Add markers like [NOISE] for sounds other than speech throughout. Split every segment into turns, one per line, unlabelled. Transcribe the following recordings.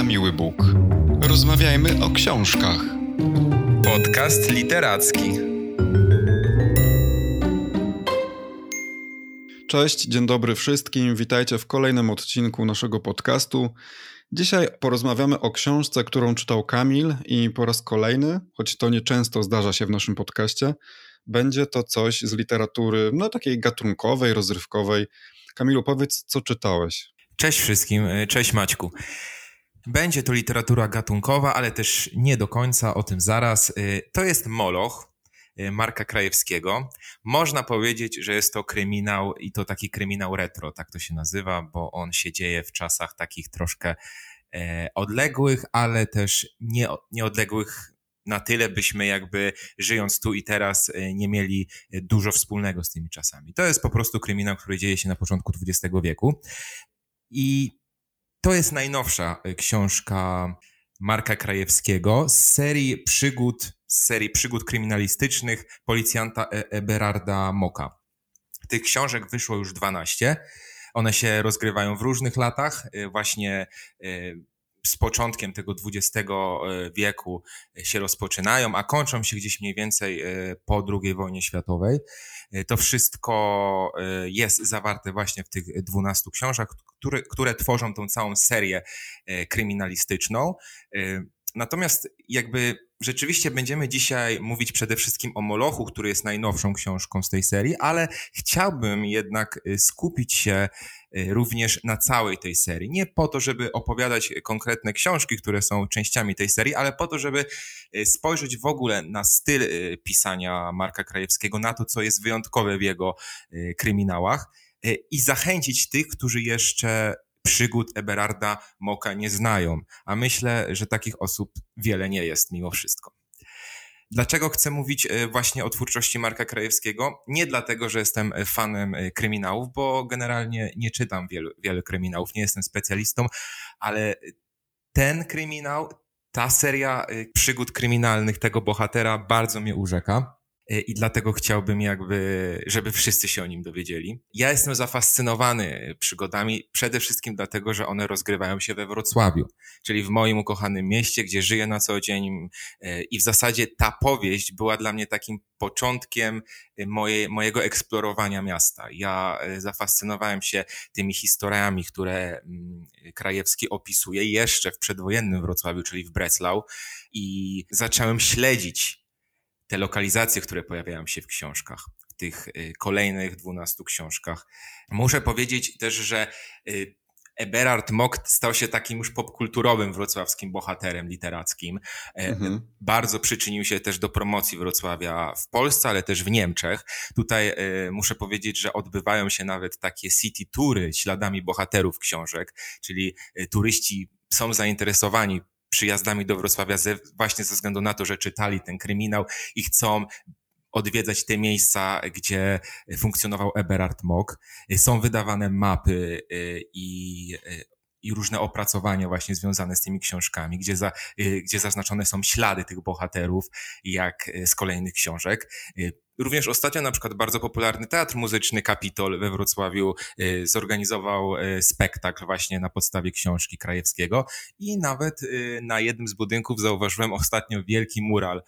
na miły Bóg. Rozmawiajmy o książkach.
Podcast literacki.
Cześć, dzień dobry wszystkim. Witajcie w kolejnym odcinku naszego podcastu. Dzisiaj porozmawiamy o książce, którą czytał Kamil i po raz kolejny, choć to nieczęsto zdarza się w naszym podcaście, będzie to coś z literatury, no takiej gatunkowej, rozrywkowej. Kamilu, powiedz, co czytałeś?
Cześć wszystkim, cześć Maćku. Będzie to literatura gatunkowa, ale też nie do końca, o tym zaraz. E, to jest Moloch e, Marka Krajewskiego. Można powiedzieć, że jest to kryminał i to taki kryminał retro, tak to się nazywa, bo on się dzieje w czasach takich troszkę odległych, ale też nie, nieodległych na tyle, byśmy jakby żyjąc tu i teraz nie mieli dużo wspólnego z tymi czasami. To jest po prostu kryminał, który dzieje się na początku XX wieku. I to jest najnowsza y, książka Marka Krajewskiego z serii przygód, z serii przygód kryminalistycznych policjanta e-, Eberarda Moka. Tych książek wyszło już 12. One się rozgrywają w różnych latach. Y, właśnie y, z początkiem tego XX e, wieku się rozpoczynają, a kończą się gdzieś mniej więcej e, po II wojnie światowej. E, to wszystko jest zawarte właśnie w tych dwunastu książkach, które, które tworzą tą całą serię kryminalistyczną. Natomiast jakby rzeczywiście będziemy dzisiaj mówić przede wszystkim o Molochu, który jest najnowszą książką z tej serii, ale chciałbym jednak skupić się Y, również na całej tej serii. Nie po to, żeby opowiadać konkretne książki, które są częściami tej serii, ale po to, żeby y, spojrzeć w ogóle na styl y, pisania Marka Krajewskiego, na to, co jest wyjątkowe w jego kryminałach i zachęcić tych, którzy jeszcze przygód Eberarda Moka nie znają. A myślę, że takich osób wiele nie jest mimo wszystko. Dlaczego chcę mówić e, właśnie o twórczości Marka Krajewskiego? Nie dlatego, że jestem e, fanem e, kryminałów, bo generalnie nie czytam wielu, wielu kryminałów, nie jestem specjalistą, ale ten kryminał, ta seria przygód kryminalnych tego bohatera bardzo mnie urzeka. E, i dlatego chciałbym jakby, żeby wszyscy się o nim dowiedzieli. Ja jestem zafascynowany przygodami przede wszystkim dlatego, że one rozgrywają się we Wrocławiu, czyli w moim ukochanym mieście, gdzie żyję na co dzień e, i w zasadzie ta powieść była dla mnie takim początkiem e, moje, mojego eksplorowania miasta. Ja zafascynowałem się tymi historiami, które mm, Krajewski opisuje jeszcze w przedwojennym Wrocławiu, czyli w Breslau i zacząłem śledzić te lokalizacje, które pojawiają się w książkach, w tych y, kolejnych dwunastu książkach. Muszę powiedzieć też, że y, Eberhard Mock stał się takim już popkulturowym wrocławskim bohaterem literackim. E, mhm. Bardzo przyczynił się też do promocji Wrocławia w Polsce, ale też w Niemczech. Tutaj e, muszę powiedzieć, że odbywają się nawet takie city tury śladami bohaterów książek, czyli e, turyści są zainteresowani przyjazdami do Wrocławia ze, właśnie ze względu na to, że czytali ten kryminał i chcą odwiedzać te miejsca, gdzie funkcjonował Eberhard Mock. Są wydawane mapy y, i, y, i różne opracowania właśnie związane z tymi książkami, gdzie, za, y, gdzie zaznaczone są ślady tych bohaterów, jak z kolejnych książek. Również ostatnio na przykład bardzo popularny teatr muzyczny Kapitol we Wrocławiu y, zorganizował y, spektakl właśnie na podstawie książki Krajewskiego i nawet y, na jednym z budynków zauważyłem ostatnio wielki mural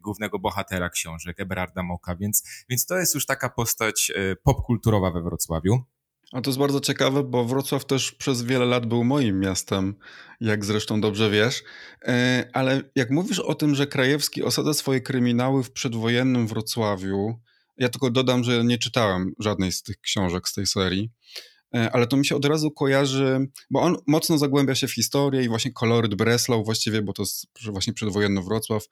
głównego bohatera książek, Eberarda Moka, więc, więc to jest już taka postać popkulturowa we Wrocławiu.
A to jest bardzo ciekawe, bo Wrocław też przez wiele lat był moim miastem, jak zresztą dobrze wiesz. E, ale jak mówisz o tym, że Krajewski osadza swoje kryminały w przedwojennym Wrocławiu, ja tylko dodam, że nie czytałem żadnej z tych książek z tej serii. E, ale to mi się od razu kojarzy, bo on mocno zagłębia się w historię i właśnie koloryt Breslau właściwie, bo to jest właśnie przedwojenny Wrocław.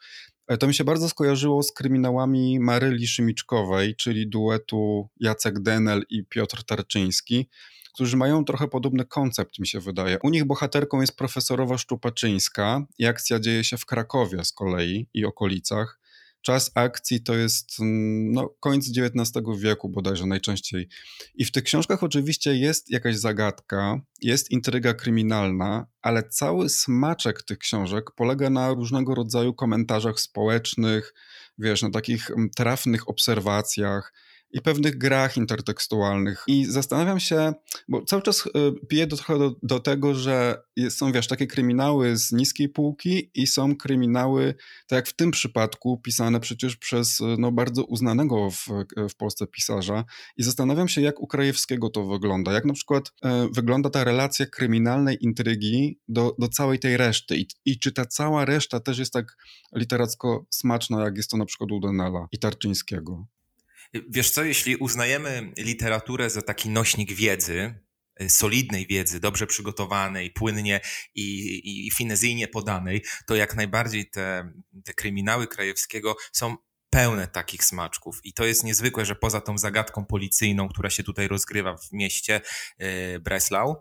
E, to mi się bardzo skojarzyło z kryminałami Maryli Szymiczkowej, czyli duetu Jacek Denel i Piotr Tarczyński, którzy mają trochę podobny koncept, mi się wydaje. U nich bohaterką jest profesorowa Szczupaczyńska i akcja dzieje się w Krakowie z kolei i okolicach. Czas akcji to jest mm, no, koniec XIX wieku bodajże najczęściej. I w tych książkach oczywiście jest jakaś zagadka, jest intryga kryminalna, ale cały smaczek tych książek polega na różnego rodzaju komentarzach społecznych, wiesz, na takich mm, trafnych obserwacjach. I pewnych grach intertekstualnych. I zastanawiam się, bo cały czas y, piję do, trochę do, do tego, że są, wiesz, takie kryminały z niskiej półki i są kryminały, tak jak w tym przypadku, pisane przecież przez no, bardzo uznanego w, w Polsce pisarza. I zastanawiam się, jak u Krajewskiego to wygląda. Jak na przykład e, wygląda ta relacja kryminalnej intrygi do, do całej tej reszty. I, I czy ta cała reszta też jest tak literacko smaczna, jak jest to na przykład u Denela i Tarczyńskiego?
Wiesz co, jeśli uznajemy literaturę za taki nośnik wiedzy, y, solidnej wiedzy, dobrze przygotowanej, płynnie i, i finezyjnie podanej, to jak najbardziej te, te kryminały Krajewskiego są pełne takich smaczków. I to jest niezwykłe, że poza tą zagadką policyjną, która się tutaj rozgrywa w mieście yy, Breslau,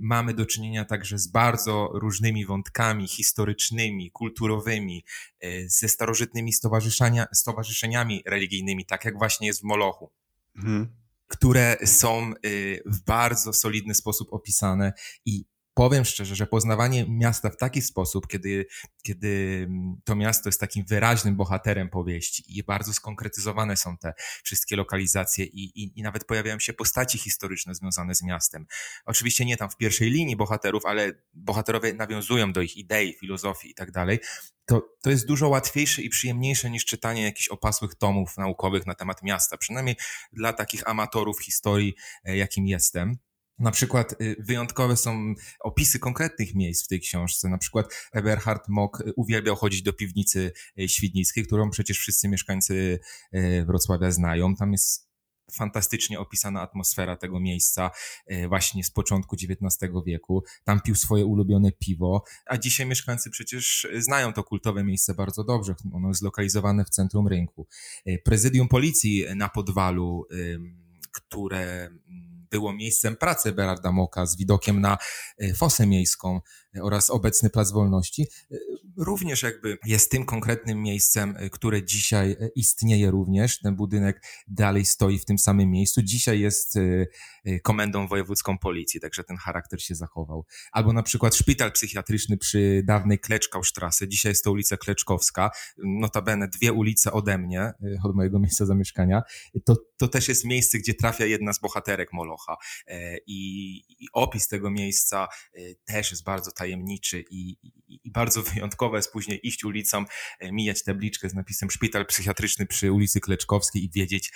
mamy do czynienia także z bardzo różnymi wątkami historycznymi, kulturowymi, y, ze starożytnymi stowarzyszeniami religijnymi, tak jak właśnie jest w Molochu. Mhm. które są y, w bardzo solidny sposób opisane i powiem szczerze, że poznawanie miasta w taki sposób, kiedy, kiedy mm, to miasto jest takim wyraźnym bohaterem powieści i bardzo skonkretyzowane są te wszystkie lokalizacje i, i, i nawet pojawiają się postaci historyczne związane z miastem. Oczywiście nie tam w pierwszej linii bohaterów, ale bohaterowie nawiązują do ich idei, filozofii i tak dalej. To, to jest dużo łatwiejsze i przyjemniejsze niż czytanie jakichś opasłych tomów naukowych na temat miasta, przynajmniej dla takich amatorów historii, e, jakim jestem. Na przykład y, wyjątkowe są opisy konkretnych miejsc w tej książce. Na przykład Eberhard Mock y, uwielbiał chodzić do piwnicy y, świdnickiej, którą przecież wszyscy mieszkańcy Wrocławia znają. Tam jest fantastycznie opisana atmosfera tego miejsca właśnie z początku XIX wieku. Tam pił swoje ulubione piwo, a dzisiaj mieszkańcy przecież znają to kultowe miejsce bardzo dobrze. Ono jest zlokalizowane w centrum rynku. Prezydium policji na Podwalu, które było miejscem pracy Berarda Moka z widokiem na e, fosę miejską oraz obecny Plac Wolności, e, również jakby jest tym konkretnym miejscem, które dzisiaj istnieje również. Ten budynek dalej stoi w tym samym miejscu. Dzisiaj jest komendą wojewódzką policji, także ten charakter się zachował. Albo na przykład szpital psychiatryczny przy dawnej Kleczkaustrasse. Dzisiaj jest to ulica Kleczkowska. Notabene dwie ulice ode mnie, od mojego miejsca zamieszkania. To, to też jest miejsce, gdzie trafia jedna z bohaterek Molocha. I, i opis tego miejsca też jest bardzo tajemniczy i, i, i, bardzo [LAUGHS] wyjątkowe jest później iść ulicą, e, mijać tabliczkę z napisem szpital psychiatryczny przy ulicy Kleczkowskiej i wiedzieć,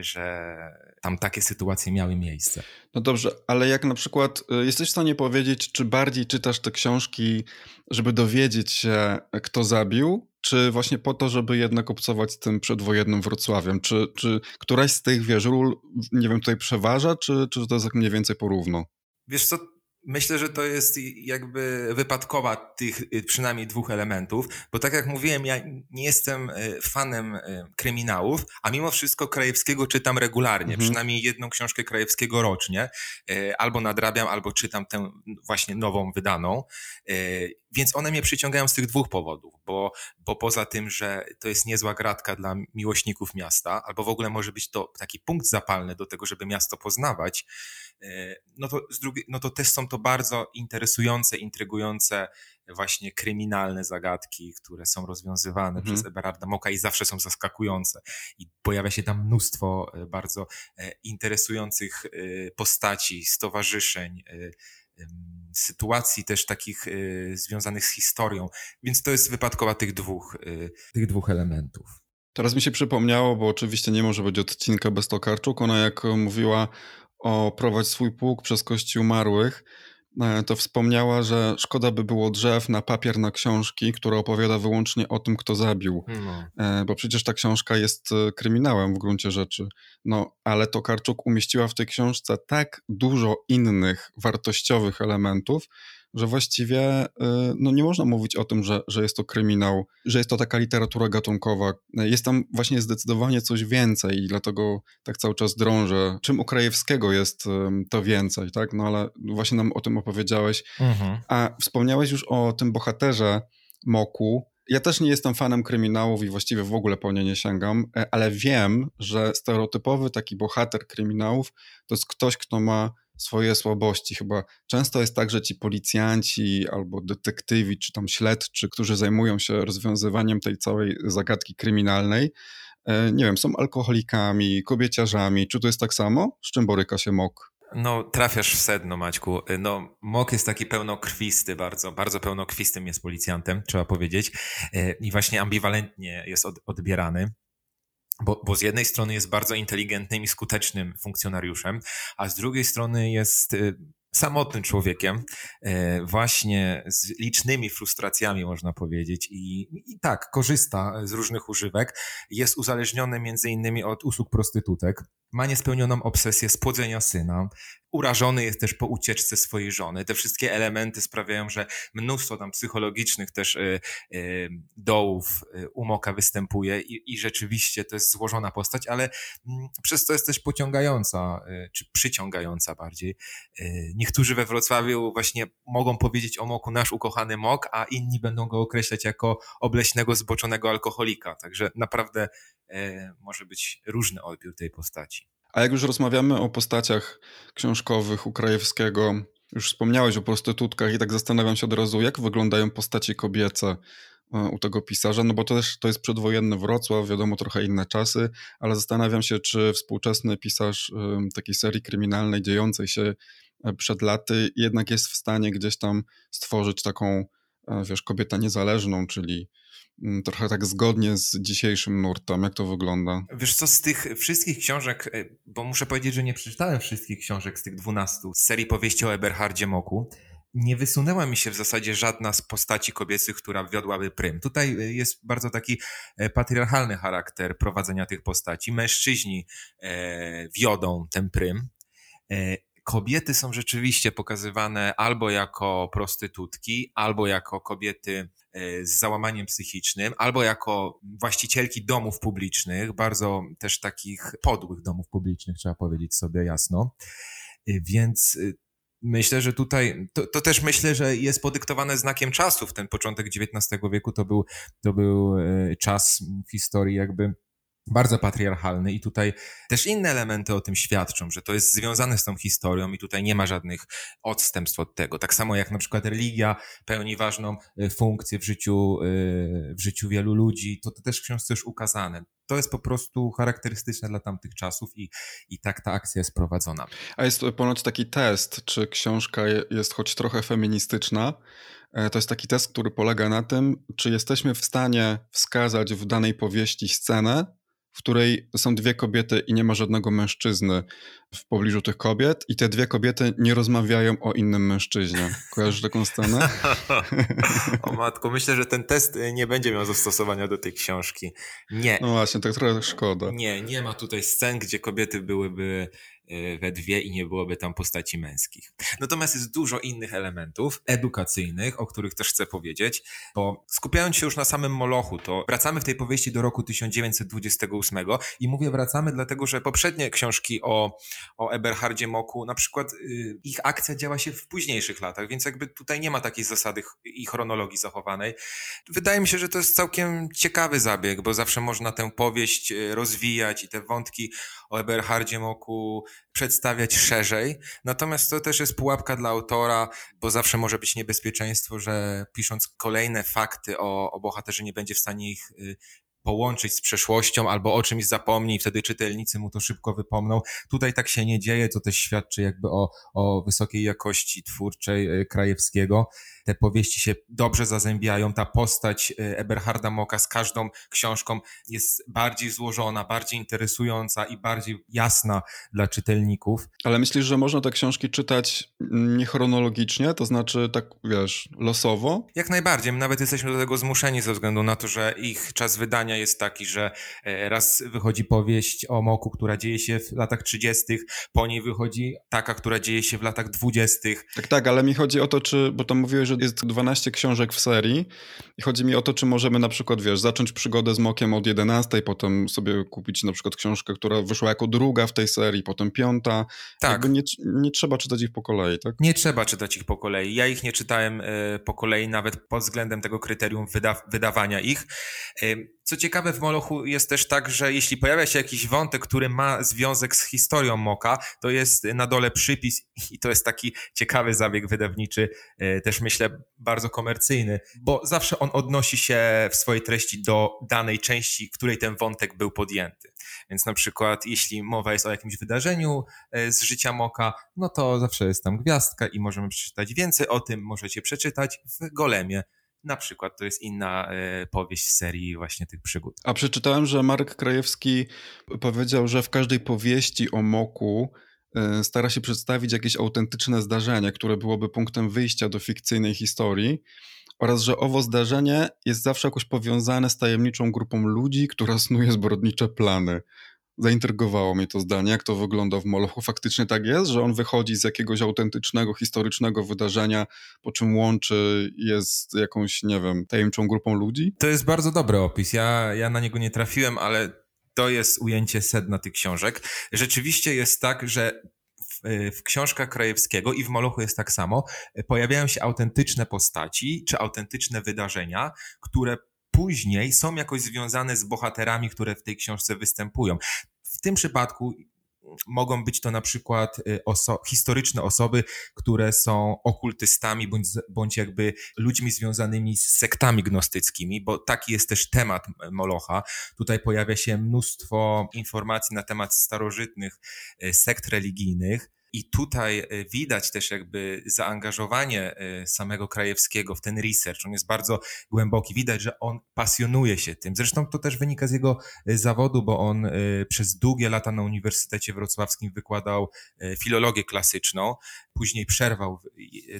że tam takie sytuacje miały miejsce.
No dobrze, ale jak na przykład jesteś w stanie powiedzieć, czy bardziej czytasz te książki, żeby dowiedzieć się, kto zabił, czy właśnie po to, żeby jednak obcować z tym przedwojennym Wrocławiem? Czy, czy któraś z tych, wiesz, ról, nie wiem, tutaj przeważa, czy, czy to jest jak mniej więcej porówno?
Wiesz co, Myślę, że to jest jakby wypadkowa tych y, przynajmniej dwóch elementów, bo tak jak mówiłem, ja nie jestem y, fanem y, kryminałów, a mimo wszystko Krajewskiego czytam regularnie, mhm. przynajmniej jedną książkę Krajewskiego rocznie, albo nadrabiam, albo czytam tę właśnie nową wydaną, więc one mnie przyciągają z tych dwóch powodów, bo, bo poza tym, że to jest niezła gratka dla miłośników miasta, albo w ogóle może być to taki punkt zapalny do tego, żeby miasto poznawać, no to, z drugiej, no to też są to bardzo interesujące, intrygujące właśnie kryminalne zagadki, które są rozwiązywane mhm. przez Eberarda Moka i zawsze są zaskakujące. I pojawia się tam mnóstwo e, bardzo e, interesujących e, postaci, stowarzyszeń, sytuacji też takich związanych z historią. Więc to jest wypadkowa tych dwóch, tych dwóch elementów.
Teraz mi się przypomniało, bo oczywiście nie może być odcinka bez Tokarczuk. Ona jak mówiła o prowadź swój pług przez kości umarłych, e, to wspomniała, że szkoda by było drzew na papier na książki, która opowiada wyłącznie o tym, kto zabił. No. E, bo przecież ta książka jest e, kryminałem w gruncie rzeczy. No, ale to Karczuk umieściła w tej książce tak dużo innych wartościowych elementów, że właściwie y, no nie można mówić o tym, że, że jest to kryminał, że jest to taka literatura gatunkowa. Jest tam właśnie zdecydowanie coś więcej i dlatego tak cały czas drążę. Czym u Krajewskiego jest to więcej, tak? No ale właśnie nam o tym opowiedziałeś. Mhm. A wspomniałeś już o tym bohaterze Moku, ja też nie jestem fanem kryminałów i właściwie w ogóle po nie nie sięgam, e, ale wiem, że stereotypowy taki bohater kryminałów to jest ktoś, kto ma swoje słabości. Chyba często jest tak, że ci policjanci albo detektywi, czy tam śledczy, którzy zajmują się rozwiązywaniem tej całej zagadki kryminalnej, e, nie wiem, są alkoholikami, kobieciarzami. Czy to jest tak samo? Z czym boryka się MOK?
No, trafiasz w sedno, Maćku. No, Mok jest taki pełnokrwisty bardzo, bardzo pełnokrwistym jest policjantem, trzeba powiedzieć. E, I właśnie ambiwalentnie jest odbierany. Bo, bo z jednej strony jest bardzo inteligentnym i skutecznym funkcjonariuszem, a z drugiej strony jest e, samotnym człowiekiem, e, właśnie z licznymi frustracjami, można powiedzieć, i, i tak, korzysta z różnych używek. Jest uzależniony między innymi od usług prostytutek. Ma niespełnioną obsesję spłodzenia syna. Urażony jest też po ucieczce swojej żony. Te wszystkie elementy sprawiają, że mnóstwo tam psychologicznych też y, y, dołów y, umoka występuje i, i, rzeczywiście to jest złożona postać, ale mm, przez to jest też pociągająca, czy przyciągająca bardziej. Niektórzy we Wrocławiu właśnie mogą powiedzieć o moku nasz ukochany mok, a inni będą go określać jako obleśnego, zboczonego alkoholika. Także naprawdę może być różny odbiór tej postaci.
A jak już rozmawiamy o postaciach książkowych u Krajewskiego, już wspomniałeś o prostytutkach i tak zastanawiam się od razu, jak wyglądają postaci kobiece e, u tego pisarza, no bo to też to jest przedwojenny Wrocław, wiadomo, trochę inne czasy, ale zastanawiam się, czy współczesny pisarz e, takiej serii kryminalnej dziejącej się e, przed laty jednak jest w stanie gdzieś tam stworzyć taką, wiesz, kobietę niezależną, czyli Mm, trochę tak zgodnie z dzisiejszym nurtem. Jak to wygląda?
Wiesz co, z tych wszystkich książek, e, bo muszę powiedzieć, że nie przeczytałem wszystkich książek z tych dwunastu z serii powieści o Eberhardzie Moku, nie wysunęła mi się w zasadzie żadna z postaci kobiecych, która wiodłaby prym. Tutaj e, jest bardzo taki e, patriarchalny charakter prowadzenia tych postaci. Mężczyźni wiodą ten prym kobiety są rzeczywiście pokazywane albo jako prostytutki, albo jako kobiety e, z załamaniem psychicznym, albo jako właścicielki domów publicznych, bardzo też takich podłych domów publicznych, trzeba powiedzieć sobie jasno. E, więc e, myślę, że tutaj, to, to, też myślę, że jest podyktowane znakiem czasów. Ten początek XIX wieku to był, to był czas w historii jakby bardzo patriarchalny i tutaj też inne elementy o tym świadczą, że to jest związane z tą historią i tutaj nie ma żadnych odstępstw od tego. Tak samo jak na przykład religia pełni ważną y, funkcję w życiu, y, w życiu wielu ludzi, to, to też w książce już ukazane. To jest po prostu charakterystyczne dla tamtych czasów i, i tak ta akcja jest prowadzona.
A jest ponoć taki test, czy książka jest choć trochę feministyczna. E, to jest taki test, który polega na tym, czy jesteśmy w stanie wskazać w danej powieści scenę, w której są dwie kobiety i nie ma żadnego mężczyzny w pobliżu tych kobiet i te dwie kobiety nie rozmawiają o innym mężczyźnie. Kojarzysz taką scenę? [LAUGHS]
o matko, myślę, że ten test nie będzie miał zastosowania do tej książki. Nie.
No właśnie, tak trochę szkoda.
Nie, nie ma tutaj scen, gdzie kobiety byłyby we dwie i nie byłoby tam postaci męskich. Natomiast jest dużo innych elementów edukacyjnych, o których też chcę powiedzieć, bo skupiając się już na samym Molochu, to wracamy w tej powieści do roku 1928 i mówię wracamy dlatego, że poprzednie książki o, o Eberhardzie Moku, na przykład y, ich akcja działa się w późniejszych latach, więc jakby tutaj nie ma takiej zasady i chronologii zachowanej. Wydaje mi się, że to jest całkiem ciekawy zabieg, bo zawsze można tę powieść y, rozwijać i te wątki o Eberhardzie Moku przedstawiać szerzej. Natomiast to też jest pułapka dla autora, bo zawsze może być niebezpieczeństwo, że pisząc kolejne fakty o, o bohaterze nie będzie w stanie ich y, połączyć z przeszłością albo o czymś zapomni wtedy czytelnicy mu to szybko wypomną. Tutaj tak się nie dzieje, to też świadczy jakby o, o wysokiej jakości twórczej y, Krajewskiego te powieści się dobrze zazębiają, ta postać e, Eberharda Moka z każdą książką jest bardziej złożona, bardziej interesująca i bardziej jasna dla czytelników.
Ale myślisz, że można te książki czytać niechronologicznie, to znaczy tak, wiesz, losowo?
Jak najbardziej, My nawet jesteśmy do tego zmuszeni ze względu na to, że ich czas wydania jest taki, że e, raz wychodzi powieść o Moku, która dzieje się w latach 30., po niej wychodzi taka, która dzieje się w latach 20.
Tak, tak, ale mi chodzi o to, czy, bo tam mówiłeś, że że jest 12 książek w serii i chodzi mi o to, czy możemy na przykład, wiesz, zacząć przygodę z Mokiem od 11, potem sobie kupić na przykład książkę, która wyszła jako druga w tej serii, potem piąta. Tak. nie, nie trzeba czytać ich po kolei, tak?
Nie trzeba czytać ich po kolei. Ja ich nie czytałem y, po kolei nawet pod względem tego kryterium wyda wydawania ich. Y, co ciekawe w Molochu jest też tak, że jeśli pojawia się jakiś wątek, który ma związek z historią Moka, to jest na dole przypis i to jest taki ciekawy zabieg wydawniczy, e, też myślę bardzo komercyjny, bo zawsze on odnosi się w swojej treści do danej części, której ten wątek był podjęty. Więc na przykład, jeśli mowa jest o jakimś wydarzeniu e, z życia Moka, no to zawsze jest tam gwiazdka i możemy przeczytać więcej o tym, możecie przeczytać w Golemie. Na przykład to jest inna e, powieść z serii właśnie tych przygód.
A przeczytałem, że Marek Krajewski powiedział, że w każdej powieści o Moku stara się przedstawić jakieś autentyczne zdarzenie, które byłoby punktem wyjścia do fikcyjnej historii oraz że owo zdarzenie jest zawsze jakoś powiązane z tajemniczą grupą ludzi, która snuje zbrodnicze plany. Zaintrygowało mnie to zdanie, jak to wygląda w Molochu. Faktycznie tak jest, że on wychodzi z jakiegoś autentycznego, historycznego wydarzenia, po czym łączy jest jakąś, nie wiem, tajemniczą grupą ludzi?
To jest bardzo dobry opis. Ja, ja na niego nie trafiłem, ale to jest ujęcie sedna tych książek. Rzeczywiście jest tak, że w książkach Krajewskiego i w Molochu jest tak samo, pojawiają się autentyczne postaci czy autentyczne wydarzenia, które później są jakoś związane z bohaterami, które w tej książce występują. W tym przypadku mogą być to na przykład y, oso historyczne osoby, które są okultystami bądź, bądź jakby ludźmi związanymi z sektami gnostyckimi, bo taki jest też temat Molocha. Tutaj pojawia się mnóstwo informacji na temat starożytnych y, sekt religijnych. I tutaj e, widać też jakby zaangażowanie e, samego Krajewskiego w ten research. On jest bardzo głęboki. Widać, że on pasjonuje się tym. Zresztą to też wynika z jego e, zawodu, bo on przez długie lata na Uniwersytecie Wrocławskim wykładał filologię klasyczną. Później przerwał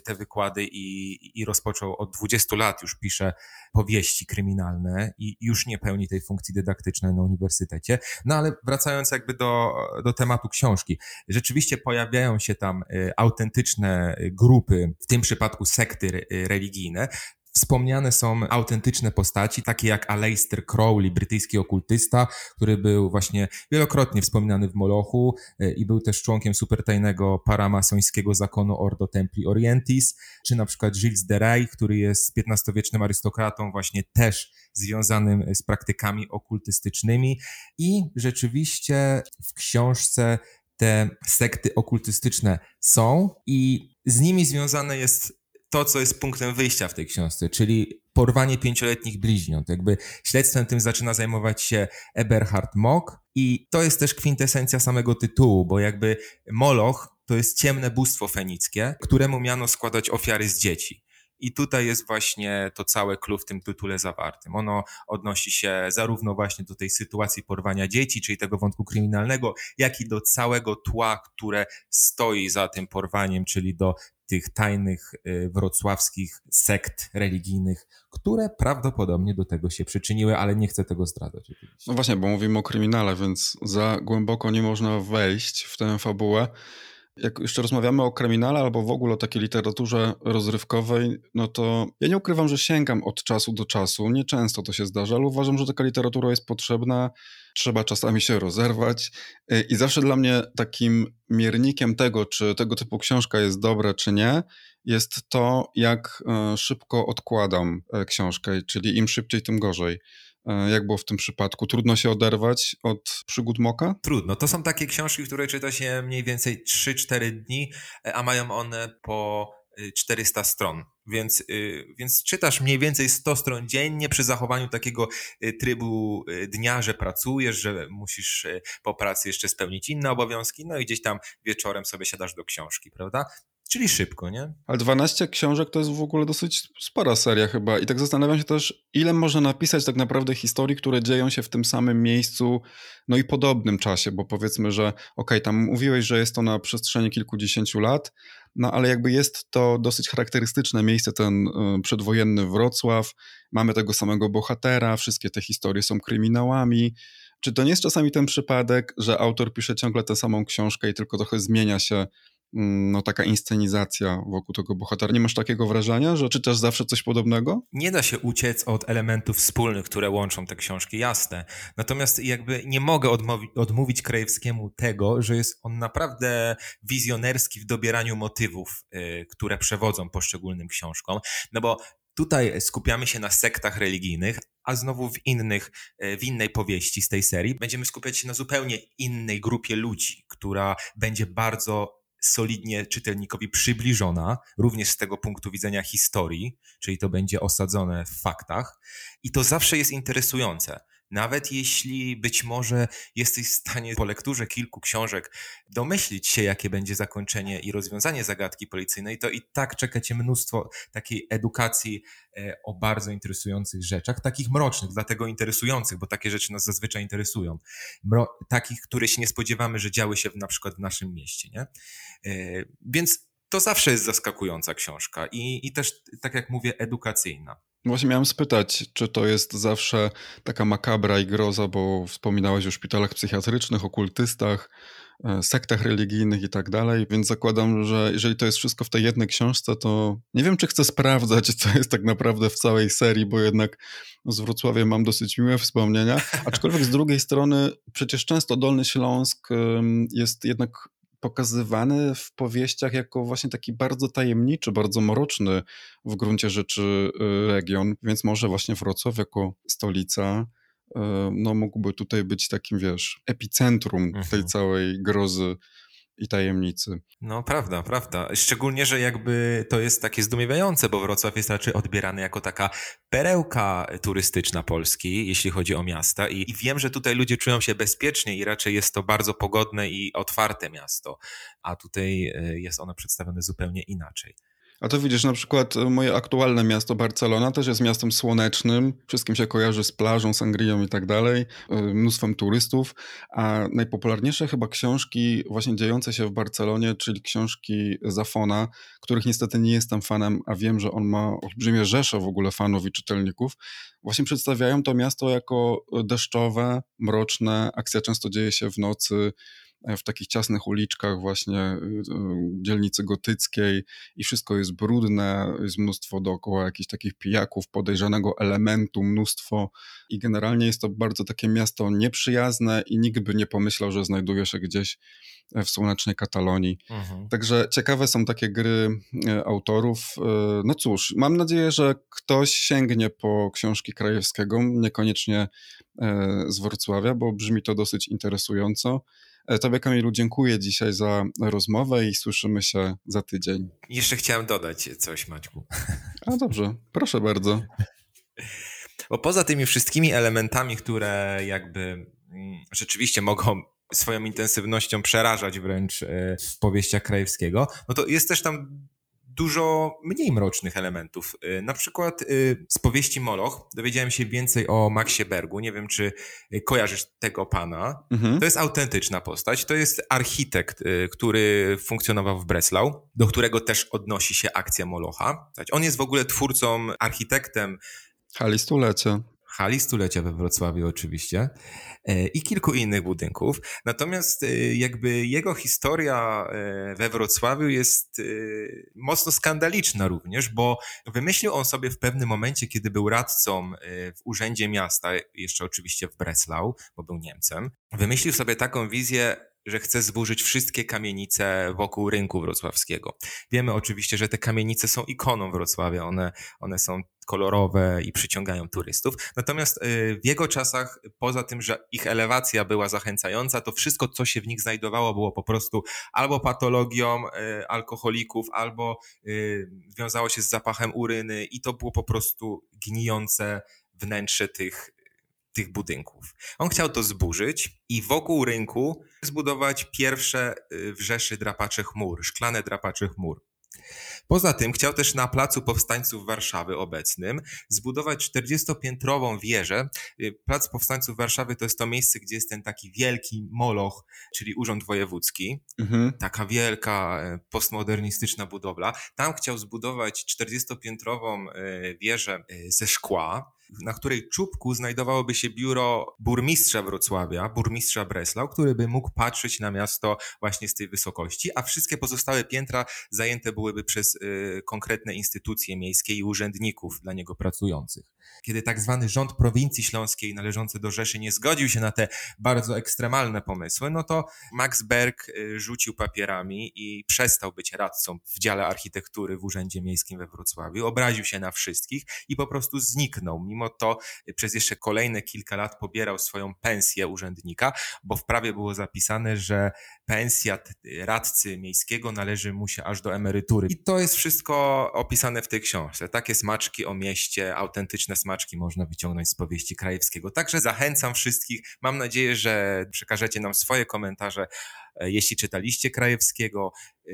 te wykłady i, i rozpoczął od 20 lat już pisze powieści kryminalne i już nie pełni tej funkcji dydaktycznej na uniwersytecie. No ale wracając jakby do, do tematu książki. Rzeczywiście pojawiają się tam y, autentyczne grupy, w tym przypadku sekty religijne, Wspomniane są autentyczne postaci, takie jak Aleister Crowley, brytyjski okultysta, który był właśnie wielokrotnie wspominany w Molochu i był też członkiem supertajnego paramasońskiego zakonu Ordo Templi Orientis, czy na przykład Gilles de Rais, który jest XV-wiecznym arystokratą, właśnie też związanym z praktykami okultystycznymi. I rzeczywiście w książce te sekty okultystyczne są i z nimi związane jest to, co jest punktem wyjścia w tej książce, czyli porwanie pięcioletnich bliźniąt. Jakby śledztwem tym zaczyna zajmować się Eberhard Mock i to jest też kwintesencja samego tytułu, bo jakby Moloch to jest ciemne bóstwo fenickie, któremu miano składać ofiary z dzieci. I tutaj jest właśnie to całe clue w tym tytule zawartym. Ono odnosi się zarówno właśnie do tej sytuacji porwania dzieci, czyli tego wątku kryminalnego, jak i do całego tła, które stoi za tym porwaniem, czyli do tych tajnych y, wrocławskich sekt religijnych, które prawdopodobnie do tego się przyczyniły, ale nie chcę tego zdradzać.
No właśnie, bo mówimy o kryminale, więc za głęboko nie można wejść w tę fabułę. Jak jeszcze rozmawiamy o kryminale albo w ogóle o takiej literaturze rozrywkowej, no to ja nie ukrywam, że sięgam od czasu do czasu. Nieczęsto to się zdarza, ale uważam, że taka literatura jest potrzebna. Trzeba czasami się rozerwać. Y, I zawsze dla mnie takim miernikiem tego, czy tego typu książka jest dobra, czy nie, jest to, jak y, szybko odkładam y, książkę, czyli im szybciej, tym gorzej. E, jak było w tym przypadku? Trudno się oderwać od przygód Moka?
Trudno. To są takie książki, które czyta się mniej więcej 3-4 dni, e, a mają one po 400 e, stron. Więc, więc czytasz mniej więcej 100 stron dziennie przy zachowaniu takiego trybu dnia, że pracujesz, że musisz po pracy jeszcze spełnić inne obowiązki, no i gdzieś tam wieczorem sobie siadasz do książki, prawda? Czyli szybko, nie?
Ale 12 książek to jest w ogóle dosyć spora seria chyba. I tak zastanawiam się też, ile można napisać tak naprawdę historii, które dzieją się w tym samym miejscu, no i podobnym czasie, bo powiedzmy, że okej, okay, tam mówiłeś, że jest to na przestrzeni kilkudziesięciu lat, no ale jakby jest to dosyć charakterystyczne miejsce, ten y, przedwojenny Wrocław, mamy tego samego bohatera, wszystkie te historie są kryminałami. Czy to nie jest czasami ten przypadek, że autor pisze ciągle tę samą książkę i tylko trochę zmienia się no, taka inscenizacja wokół tego bohatera. Nie masz takiego wrażenia, że czytasz zawsze coś podobnego?
Nie da się uciec od elementów wspólnych, które łączą te książki, jasne. Natomiast jakby nie mogę odmówi odmówić Krajewskiemu tego, że jest on naprawdę wizjonerski w dobieraniu motywów, yy, które przewodzą poszczególnym książkom. No bo Tutaj skupiamy się na sektach religijnych, a znowu w, innych, w innej powieści z tej serii będziemy skupiać się na zupełnie innej grupie ludzi, która będzie bardzo solidnie czytelnikowi przybliżona, również z tego punktu widzenia historii, czyli to będzie osadzone w faktach. I to zawsze jest interesujące. Nawet jeśli być może jesteś w stanie po lekturze kilku książek domyślić się, jakie będzie zakończenie i rozwiązanie zagadki policyjnej, to i tak czeka cię mnóstwo takiej edukacji e, o bardzo interesujących rzeczach, takich mrocznych, dlatego interesujących, bo takie rzeczy nas zazwyczaj interesują. Mro takich, które się nie spodziewamy, że działy się na przykład w naszym mieście. Nie? E, więc to zawsze jest zaskakująca książka i, i też, tak jak mówię, edukacyjna.
Właśnie miałem spytać, czy to jest zawsze taka makabra i groza, bo wspominałeś o szpitalach psychiatrycznych, okultystach, e, sektach religijnych i tak dalej, więc zakładam, że jeżeli to jest wszystko w tej jednej książce, to nie wiem, czy chcę sprawdzać, co jest tak naprawdę w całej serii, bo jednak z Wrocławia mam dosyć miłe wspomnienia, aczkolwiek z drugiej strony przecież często Dolny Śląsk jest jednak pokazywany w powieściach jako właśnie taki bardzo tajemniczy, bardzo mroczny w gruncie rzeczy y, region, więc może właśnie Wrocław jako stolica y, no mógłby tutaj być takim, wiesz, epicentrum mhm. tej całej grozy i tajemnicy.
No prawda, prawda. Szczególnie, że jakby to jest takie zdumiewające, bo Wrocław jest raczej odbierany jako taka perełka turystyczna Polski, jeśli chodzi o miasta I, i wiem, że tutaj ludzie czują się bezpiecznie i raczej jest to bardzo pogodne i otwarte miasto, a tutaj e, jest ono przedstawione zupełnie inaczej.
A to widzisz, na przykład e, moje aktualne miasto Barcelona też jest miastem słonecznym, wszystkim się kojarzy z plażą, sangrią i tak dalej, e, mnóstwem turystów, a najpopularniejsze chyba książki właśnie dziejące się w Barcelonie, czyli książki Zafona, których niestety nie jestem fanem, a wiem, że on ma olbrzymie rzesze w ogóle fanów i czytelników, właśnie przedstawiają to miasto jako deszczowe, mroczne, akcja często dzieje się w nocy, w takich ciasnych uliczkach właśnie y, y, dzielnicy gotyckiej i wszystko jest brudne, jest mnóstwo dookoła jakichś takich pijaków, podejrzanego elementu, mnóstwo i generalnie jest to bardzo takie miasto nieprzyjazne i nikt by nie pomyślał, że znajduje się gdzieś w słonecznej Katalonii. Mhm. Także ciekawe są takie gry e, autorów. No cóż, mam nadzieję, że ktoś sięgnie po książki Krajewskiego, niekoniecznie z Wrocławia, bo brzmi to dosyć interesująco. E, tobie, Kamilu, dziękuję dzisiaj za rozmowę i słyszymy się za tydzień.
Jeszcze chciałem dodać coś, Maćku.
A dobrze, proszę bardzo.
Bo poza tymi wszystkimi elementami, które jakby mm, rzeczywiście mogą swoją intensywnością przerażać wręcz e, w powieściach Krajewskiego, no to jest też tam dużo mniej mrocznych elementów. Y, na przykład y, z powieści Moloch dowiedziałem się więcej o Maxie Bergu. Nie wiem, czy y, kojarzysz tego pana. Mhm. To jest autentyczna postać. To jest architekt, który funkcjonował w Breslau, do którego też odnosi się akcja Molocha. On jest w ogóle twórcą, architektem
Hali stulecia
hali stulecia we Wrocławiu oczywiście e, i kilku innych budynków. Natomiast e, jakby jego historia e, we Wrocławiu jest mocno skandaliczna również, bo wymyślił on sobie w pewnym momencie, kiedy był radcą w urzędzie miasta, jeszcze oczywiście w Breslau, bo był Niemcem, wymyślił sobie taką wizję że chce zburzyć wszystkie kamienice wokół rynku wrocławskiego. Wiemy oczywiście, że te kamienice są ikoną Wrocławia, one, one są kolorowe i przyciągają turystów. Natomiast y, w jego czasach, poza tym, że ich elewacja była zachęcająca, to wszystko, co się w nich znajdowało, było po prostu albo patologią y, alkoholików, albo y, wiązało się z zapachem uryny i to było po prostu gnijące wnętrze tych, tych budynków. On chciał to zburzyć i wokół rynku zbudować pierwsze w Rzeszy drapacze chmur, szklane drapacze chmur. Poza tym chciał też na Placu Powstańców Warszawy obecnym zbudować 40-piętrową wieżę. Y, Plac Powstańców Warszawy to jest to miejsce, gdzie jest ten taki wielki moloch, czyli Urząd Wojewódzki. Mhm. Taka wielka, e, postmodernistyczna budowla. Tam chciał zbudować 40-piętrową e, wieżę e, ze szkła. Na której czubku znajdowałoby się biuro burmistrza Wrocławia, burmistrza Breslau, który by mógł patrzeć na miasto właśnie z tej wysokości, a wszystkie pozostałe piętra zajęte byłyby przez y, konkretne instytucje miejskie i urzędników dla niego pracujących. Kiedy tak zwany rząd prowincji śląskiej należący do Rzeszy nie zgodził się na te bardzo ekstremalne pomysły, no to Max Berg y, rzucił papierami i przestał być radcą w dziale architektury w Urzędzie Miejskim we Wrocławiu. Obraził się na wszystkich i po prostu zniknął. Mimo to y, przez jeszcze kolejne kilka lat pobierał swoją pensję urzędnika, bo w prawie było zapisane, że pensja radcy miejskiego należy mu się aż do emerytury. I to jest wszystko opisane w tej książce. Takie smaczki o mieście, autentyczne smaczki można wyciągnąć z powieści Krajewskiego. Także zachęcam wszystkich. Mam nadzieję, że przekażecie nam swoje komentarze, e, jeśli czytaliście Krajewskiego e,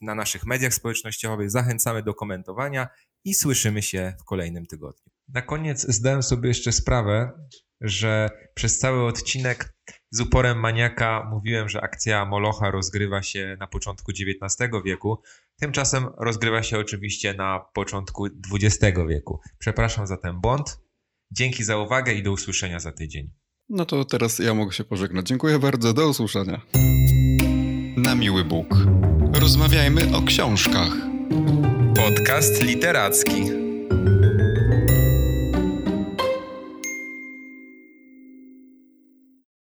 na naszych mediach społecznościowych. Zachęcamy do komentowania i słyszymy się w kolejnym tygodniu. Na koniec zdałem sobie jeszcze sprawę, że przez cały odcinek z uporem maniaka mówiłem, że akcja Molocha rozgrywa się na początku XIX wieku. Tymczasem rozgrywa się oczywiście na początku XX wieku. Przepraszam za ten błąd. Dzięki za uwagę i do usłyszenia za tydzień.
No to teraz ja mogę się pożegnać. Dziękuję bardzo. Do usłyszenia. Na miły Bóg. Rozmawiajmy o książkach.
Podcast literacki.